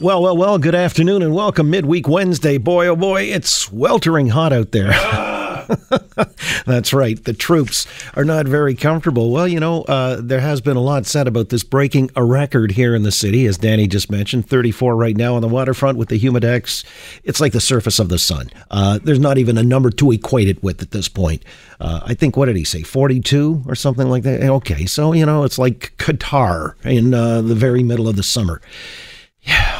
Well, well, well, good afternoon and welcome midweek Wednesday. Boy, oh boy, it's sweltering hot out there. That's right. The troops are not very comfortable. Well, you know, uh, there has been a lot said about this breaking a record here in the city, as Danny just mentioned. 34 right now on the waterfront with the humidex. It's like the surface of the sun. Uh, there's not even a number to equate it with at this point. Uh, I think, what did he say, 42 or something like that? Okay, so, you know, it's like Qatar in uh, the very middle of the summer.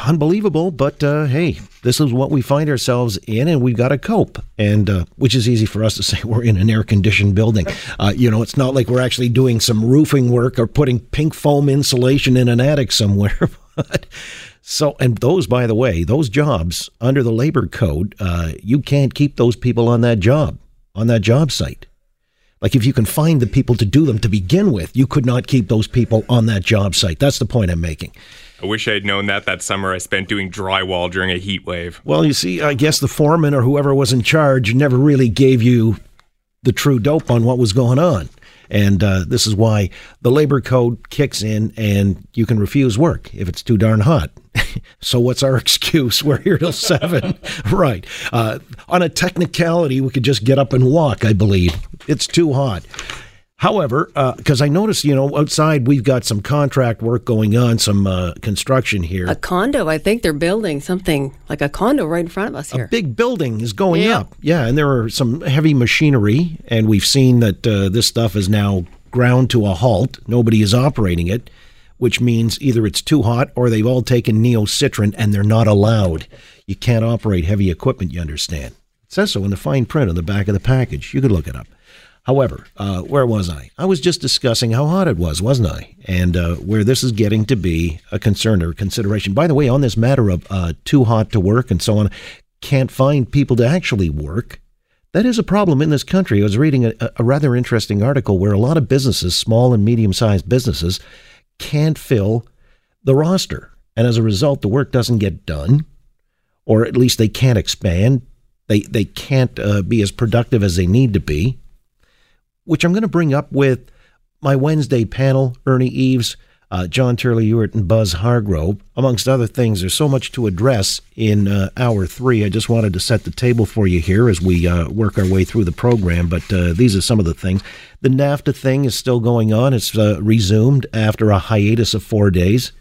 Unbelievable, but uh, hey, this is what we find ourselves in, and we've got to cope. And uh, which is easy for us to say we're in an air-conditioned building. Uh, you know, it's not like we're actually doing some roofing work or putting pink foam insulation in an attic somewhere. but so, and those, by the way, those jobs under the labor code, uh, you can't keep those people on that job on that job site. Like if you can find the people to do them to begin with, you could not keep those people on that job site. That's the point I'm making. I wish I had known that that summer I spent doing drywall during a heat wave. Well, you see, I guess the foreman or whoever was in charge never really gave you the true dope on what was going on. And uh, this is why the labor code kicks in and you can refuse work if it's too darn hot. so, what's our excuse? We're here till seven. right. Uh, on a technicality, we could just get up and walk, I believe. It's too hot. However, because uh, I noticed, you know, outside we've got some contract work going on, some uh, construction here. A condo, I think they're building something like a condo right in front of us here. A big building is going yeah. up. Yeah, and there are some heavy machinery, and we've seen that uh, this stuff is now ground to a halt. Nobody is operating it, which means either it's too hot or they've all taken Neo Citran and they're not allowed. You can't operate heavy equipment, you understand. It says so in the fine print on the back of the package. You could look it up. However, uh, where was I? I was just discussing how hot it was, wasn't I? And uh, where this is getting to be a concern or consideration. By the way, on this matter of uh, too hot to work and so on, can't find people to actually work. That is a problem in this country. I was reading a, a rather interesting article where a lot of businesses, small and medium sized businesses, can't fill the roster. And as a result, the work doesn't get done, or at least they can't expand. They, they can't uh, be as productive as they need to be which I'm going to bring up with my Wednesday panel, Ernie Eves, uh, John Turley Ewart, and Buzz Hargrove, amongst other things. There's so much to address in uh, hour three. I just wanted to set the table for you here as we uh, work our way through the program, but uh, these are some of the things. The NAFTA thing is still going on. It's uh, resumed after a hiatus of four days.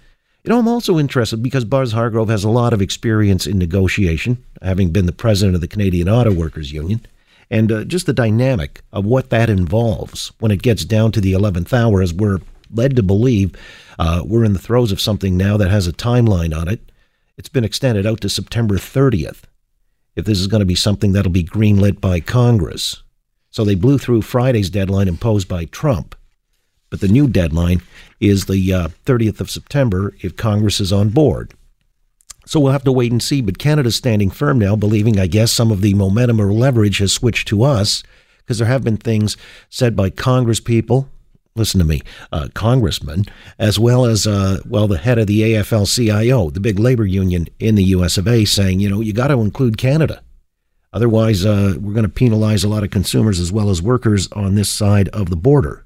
You know, I'm also interested because Buzz Hargrove has a lot of experience in negotiation, having been the president of the Canadian Auto Workers Union and uh, just the dynamic of what that involves when it gets down to the 11th hour, as we're led to believe uh, we're in the throes of something now that has a timeline on it. It's been extended out to September 30th. If this is going to be something that'll be greenlit by Congress. So they blew through Friday's deadline imposed by Trump. But the new deadline is the uh, 30th of September if Congress is on board. So we'll have to wait and see. But Canada's standing firm now, believing, I guess, some of the momentum or leverage has switched to us because there have been things said by Congress people. Listen to me, uh, congressmen, as well as, uh, well, the head of the AFL CIO, the big labor union in the US of A, saying, you know, you got to include Canada. Otherwise, uh, we're going to penalize a lot of consumers as well as workers on this side of the border.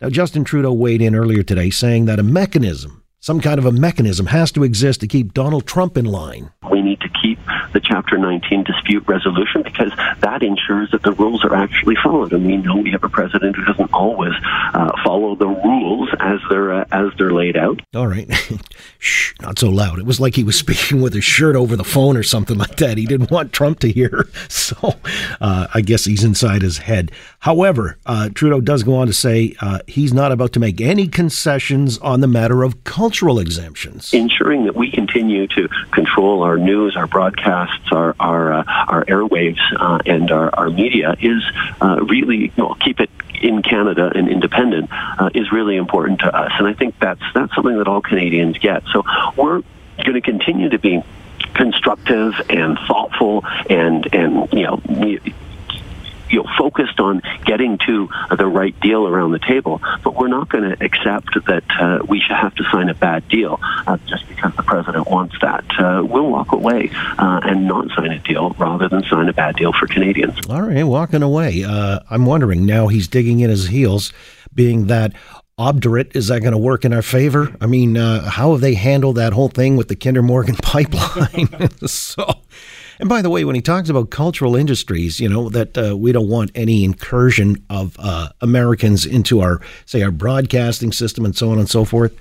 Now, Justin Trudeau weighed in earlier today saying that a mechanism some kind of a mechanism has to exist to keep Donald Trump in line. We need to keep the Chapter 19 dispute resolution because that ensures that the rules are actually followed. And we know we have a president who doesn't always uh, follow the rules as they're uh, as they're laid out. All right, shh, not so loud. It was like he was speaking with his shirt over the phone or something like that. He didn't want Trump to hear, so uh, I guess he's inside his head. However, uh, Trudeau does go on to say uh, he's not about to make any concessions on the matter of cultural exemptions. Ensuring that we continue to control our news, our broadcasts, our our, uh, our airwaves, uh, and our, our media is uh, really know, keep it in Canada and independent uh, is really important to us. And I think that's that's something that all Canadians get. So we're going to continue to be constructive and thoughtful and and you know you know, focused on getting to the right deal around the table. But we're not going to accept that uh, we should have to sign a bad deal uh, just because the president wants that. Uh, we'll walk away uh, and not sign a deal rather than sign a bad deal for Canadians. All right, walking away. Uh, I'm wondering now he's digging in his heels, being that obdurate. Is that going to work in our favor? I mean, uh, how have they handled that whole thing with the Kinder Morgan pipeline? so, and by the way, when he talks about cultural industries, you know that uh, we don't want any incursion of uh, Americans into our, say, our broadcasting system and so on and so forth.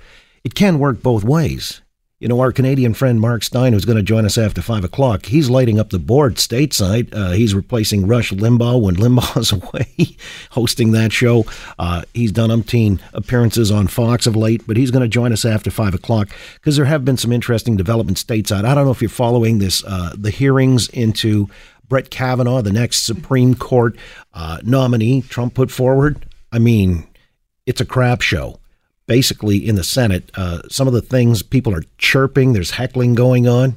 It can work both ways. You know, our Canadian friend Mark Steyn, who's going to join us after five o'clock, he's lighting up the board stateside. Uh, he's replacing Rush Limbaugh when Limbaugh's away, hosting that show. Uh, he's done umpteen appearances on Fox of late, but he's going to join us after five o'clock because there have been some interesting developments stateside. I don't know if you're following this, uh, the hearings into Brett Kavanaugh, the next Supreme Court uh, nominee Trump put forward. I mean, it's a crap show basically in the Senate. Uh, some of the things people are chirping, there's heckling going on.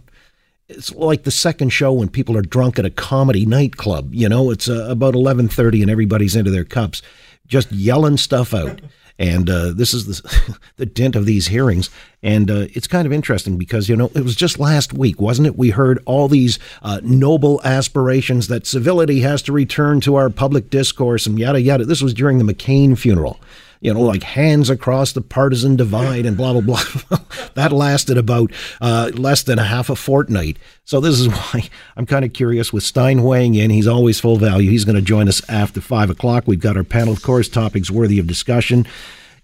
It's like the second show when people are drunk at a comedy nightclub. You know, it's uh, about eleven thirty and everybody's into their cups, just yelling stuff out. And uh, this is the, the dent of these hearings. And uh, it's kind of interesting because, you know, it was just last week, wasn't it? We heard all these uh, noble aspirations that civility has to return to our public discourse and yada, yada. This was during the McCain funeral you know, like hands across the partisan divide and blah, blah, blah. that lasted about uh, less than a half a fortnight. So this is why I'm kind of curious with Steyn weighing in. He's always full value. He's going to join us after five o'clock. We've got our panel, of course, topics worthy of discussion.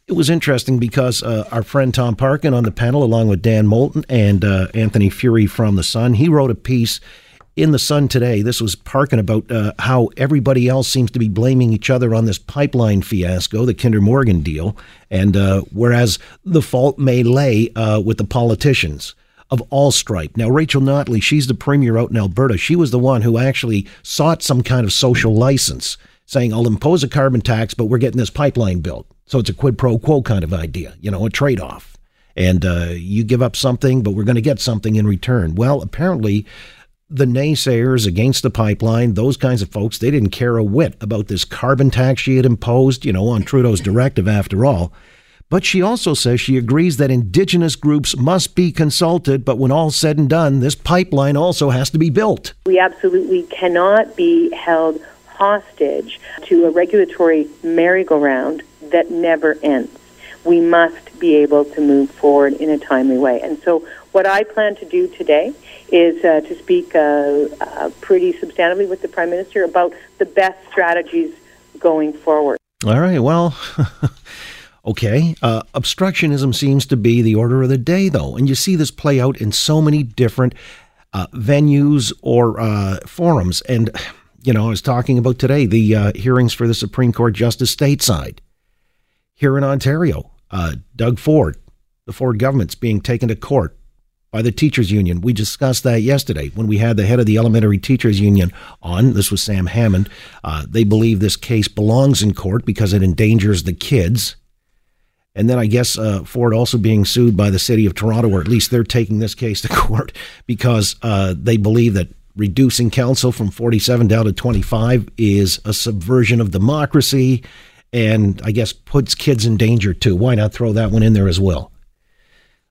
It was interesting because uh, our friend Tom Parkin on the panel, along with Dan Moulton and uh, Anthony Furey from The Sun, he wrote a piece in the Sun today. This was Parkin about uh, how everybody else seems to be blaming each other on this pipeline fiasco, the Kinder Morgan deal, and uh, whereas the fault may lay uh, with the politicians of all stripe. Now, Rachel Notley, she's the premier out in Alberta. She was the one who actually sought some kind of social license, saying, I'll impose a carbon tax, but we're getting this pipeline built. So it's a quid pro quo kind of idea, you know, a trade off. And uh, you give up something, but we're going to get something in return. Well, apparently, the naysayers against the pipeline, those kinds of folks, they didn't care a whit about this carbon tax she had imposed, you know, on Trudeau's directive after all. But she also says she agrees that indigenous groups must be consulted, but when all's said and done, this pipeline also has to be built. We absolutely cannot be held hostage to a regulatory merry-go-round that never ends. We must be able to move forward in a timely way. And so, what I plan to do today is uh, to speak uh, uh, pretty substantively with the Prime Minister about the best strategies going forward. All right. Well, okay. Uh, obstructionism seems to be the order of the day, though. And you see this play out in so many different uh, venues or uh, forums. And, you know, I was talking about today the hearings for the Supreme Court Justice stateside here in Ontario. Doug Ford, the Ford government's being taken to court by the teachers union. We discussed that yesterday when we had the head of the elementary teachers union on. This was Sam Hammond. Uh, they believe this case belongs in court because it endangers the kids. And then I guess uh, Ford also being sued by the city of Toronto, or at least they're taking this case to court because uh, they believe that reducing council from 47 down to 25 is a subversion of democracy and I guess puts kids in danger too. Why not throw that one in there as well?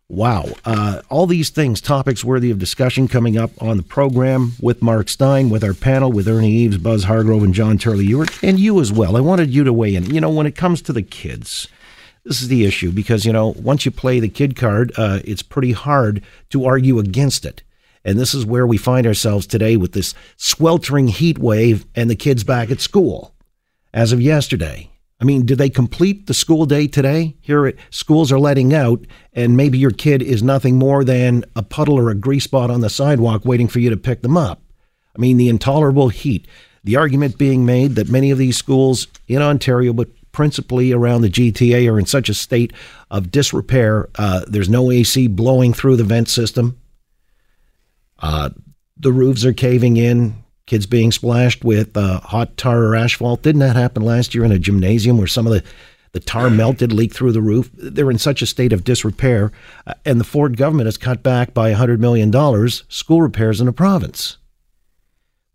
Wow. Uh, all these things, topics worthy of discussion coming up on the program with Mark Steyn, with our panel, with Ernie Eves, Buzz Hargrove, and John Turley Ewart, and you as well. I wanted you to weigh in. You know, when it comes to the kids, this is the issue because, you know, once you play the kid card, uh, it's pretty hard to argue against it. And this is where we find ourselves today with this sweltering heat wave and the kids back at school as of yesterday. I mean, did they complete the school day today? Here, at, schools are letting out, and maybe your kid is nothing more than a puddle or a grease spot on the sidewalk waiting for you to pick them up. I mean, the intolerable heat. The argument being made that many of these schools in Ontario, but principally around the GTA, are in such a state of disrepair. Uh, there's no AC blowing through the vent system. Uh, the roofs are caving in kids being splashed with uh, hot tar or asphalt. Didn't that happen last year in a gymnasium where some of the, the tar melted, leaked through the roof? They're in such a state of disrepair. Uh, and the Ford government has cut back by $100 million school repairs in the province.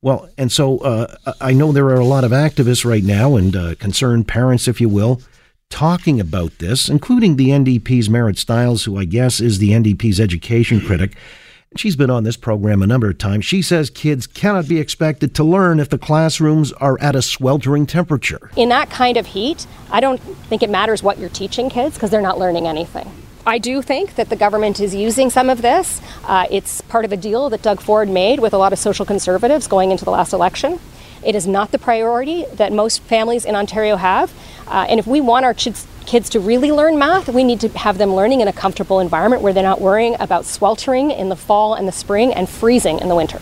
Well, and so uh, I know there are a lot of activists right now and uh, concerned parents, if you will, talking about this, including the NDP's Marit Stiles, who I guess is the NDP's education critic. She's been on this program a number of times. She says kids cannot be expected to learn if the classrooms are at a sweltering temperature. In that kind of heat, I don't think it matters what you're teaching kids because they're not learning anything. I do think that the government is using some of this. Uh, it's part of a deal that Doug Ford made with a lot of social conservatives going into the last election. It is not the priority that most families in Ontario have. Uh, and if we want our kids, kids to really learn math, we need to have them learning in a comfortable environment where they're not worrying about sweltering in the fall and the spring and freezing in the winter.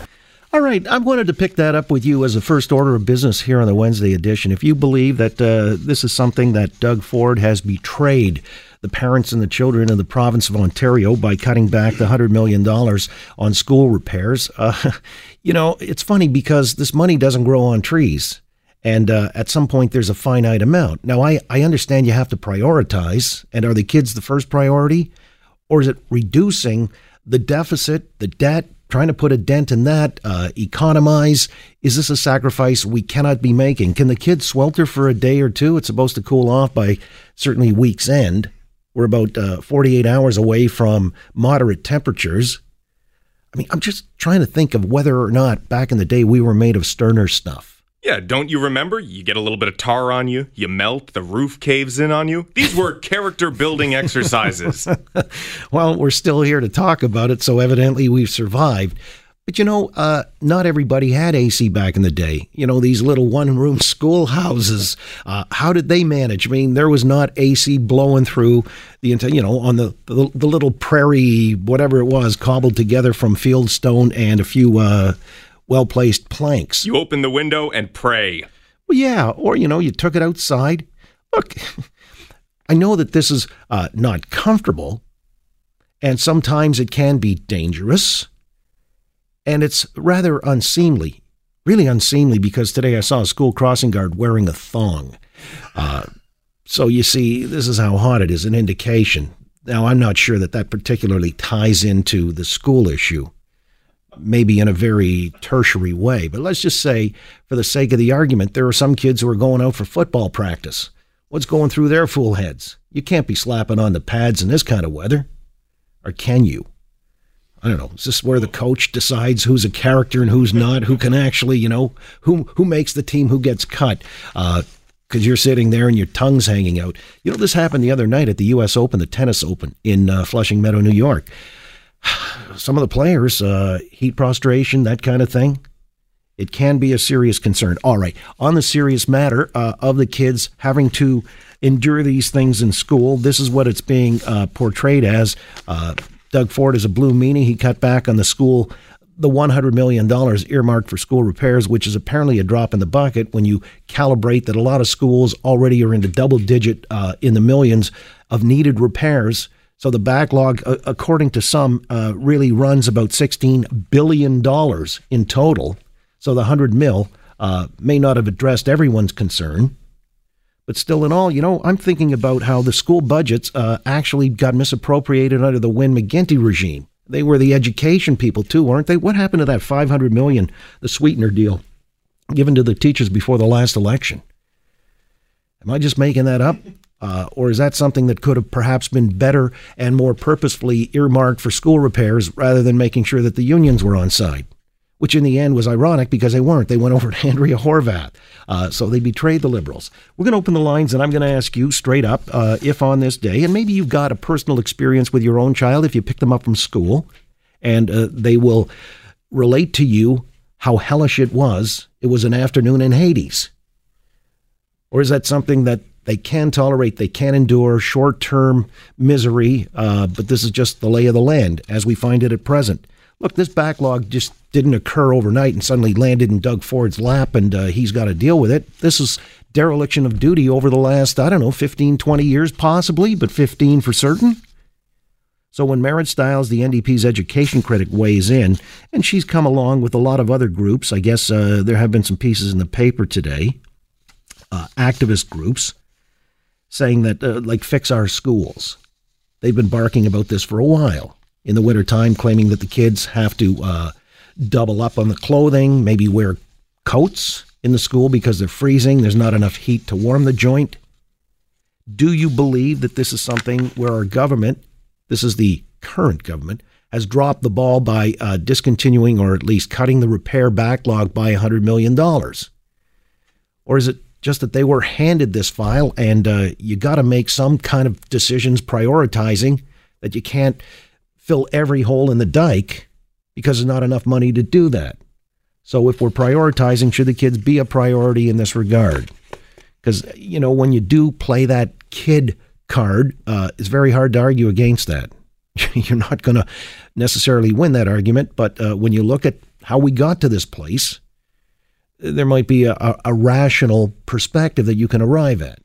All right, I wanted to pick that up with you as a first order of business here on the Wednesday edition. If you believe that uh, this is something that Doug Ford has betrayed the parents and the children of the province of Ontario by cutting back the $100 million on school repairs, uh, you know, it's funny because this money doesn't grow on trees. And uh, at some point, there's a finite amount. Now, I, I understand you have to prioritize. And are the kids the first priority? Or is it reducing the deficit, the debt, trying to put a dent in that, uh, economize? Is this a sacrifice we cannot be making? Can the kids swelter for a day or two? It's supposed to cool off by certainly week's end. We're about uh, 48 hours away from moderate temperatures. I mean, I'm just trying to think of whether or not back in the day we were made of sterner stuff. Yeah, don't you remember? You get a little bit of tar on you, you melt, the roof caves in on you. These were character building exercises. well, we're still here to talk about it, so evidently we've survived. But you know, uh, not everybody had AC back in the day. You know, these little one room schoolhouses, uh, how did they manage? I mean, there was not AC blowing through the entire, you know, on the, the, the, little prairie, whatever it was, cobbled together from field stone and a few. Uh, well placed planks. You open the window and pray. Well, yeah, or you know, you took it outside. Look, I know that this is uh, not comfortable, and sometimes it can be dangerous, and it's rather unseemly. Really unseemly because today I saw a school crossing guard wearing a thong. Uh, so you see, this is how hot it is, an indication. Now, I'm not sure that that particularly ties into the school issue maybe in a very tertiary way. But let's just say, for the sake of the argument, there are some kids who are going out for football practice. What's going through their fool heads? You can't be slapping on the pads in this kind of weather. Or can you? I don't know. Is this where the coach decides who's a character and who's not? Who can actually, you know, who who makes the team, who gets cut? Because uh, you're sitting there and your tongue's hanging out. You know, this happened the other night at the U.S. Open, the tennis Open in uh, Flushing Meadow, New York some of the players, uh, heat prostration, that kind of thing, it can be a serious concern. All right, on the serious matter uh, of the kids having to endure these things in school, this is what it's being uh, portrayed as. Uh, Doug Ford is a blue meanie. He cut back on the school, the $100 million earmarked for school repairs, which is apparently a drop in the bucket when you calibrate that a lot of schools already are into double digit uh, in the millions of needed repairs so the backlog, according to some, uh, really runs about $16 billion in total. So the 100 mil uh, may not have addressed everyone's concern. But still, in all, you know, I'm thinking about how the school budgets uh, actually got misappropriated under the Wynne McGuinty regime. They were the education people too, weren't they? What happened to that 500 million, the sweetener deal, given to the teachers before the last election? Am I just making that up? Uh, or is that something that could have perhaps been better and more purposefully earmarked for school repairs rather than making sure that the unions were on side? Which in the end was ironic because they weren't. They went over to Andrea Horwath. Uh, so they betrayed the Liberals. We're going to open the lines and I'm going to ask you straight up uh, if on this day, and maybe you've got a personal experience with your own child if you pick them up from school, and uh, they will relate to you how hellish it was. It was an afternoon in Hades. Or is that something that they can tolerate, they can endure short term misery, uh, but this is just the lay of the land as we find it at present. Look, this backlog just didn't occur overnight and suddenly landed in Doug Ford's lap and uh, he's got to deal with it. This is dereliction of duty over the last, I don't know, 15, 20 years possibly, but 15 for certain. So when Marit Stiles, the NDP's education critic, weighs in, and she's come along with a lot of other groups, I guess uh, there have been some pieces in the paper today, uh, activist groups, saying that, uh, like, fix our schools. They've been barking about this for a while. In the wintertime, claiming that the kids have to uh, double up on the clothing, maybe wear coats in the school because they're freezing. There's not enough heat to warm the joint. Do you believe that this is something where our government, this is the current government, has dropped the ball by uh, discontinuing or at least cutting the repair backlog by $100 million? Or is it just that they were handed this file and uh, you got to make some kind of decisions prioritizing that you can't fill every hole in the dike because there's not enough money to do that? So if we're prioritizing, should the kids be a priority in this regard? Because, you know, when you do play that kid card, uh, it's very hard to argue against that. You're not going to necessarily win that argument, but uh, when you look at how we got to this place, there might be a, a, rational perspective that you can arrive at.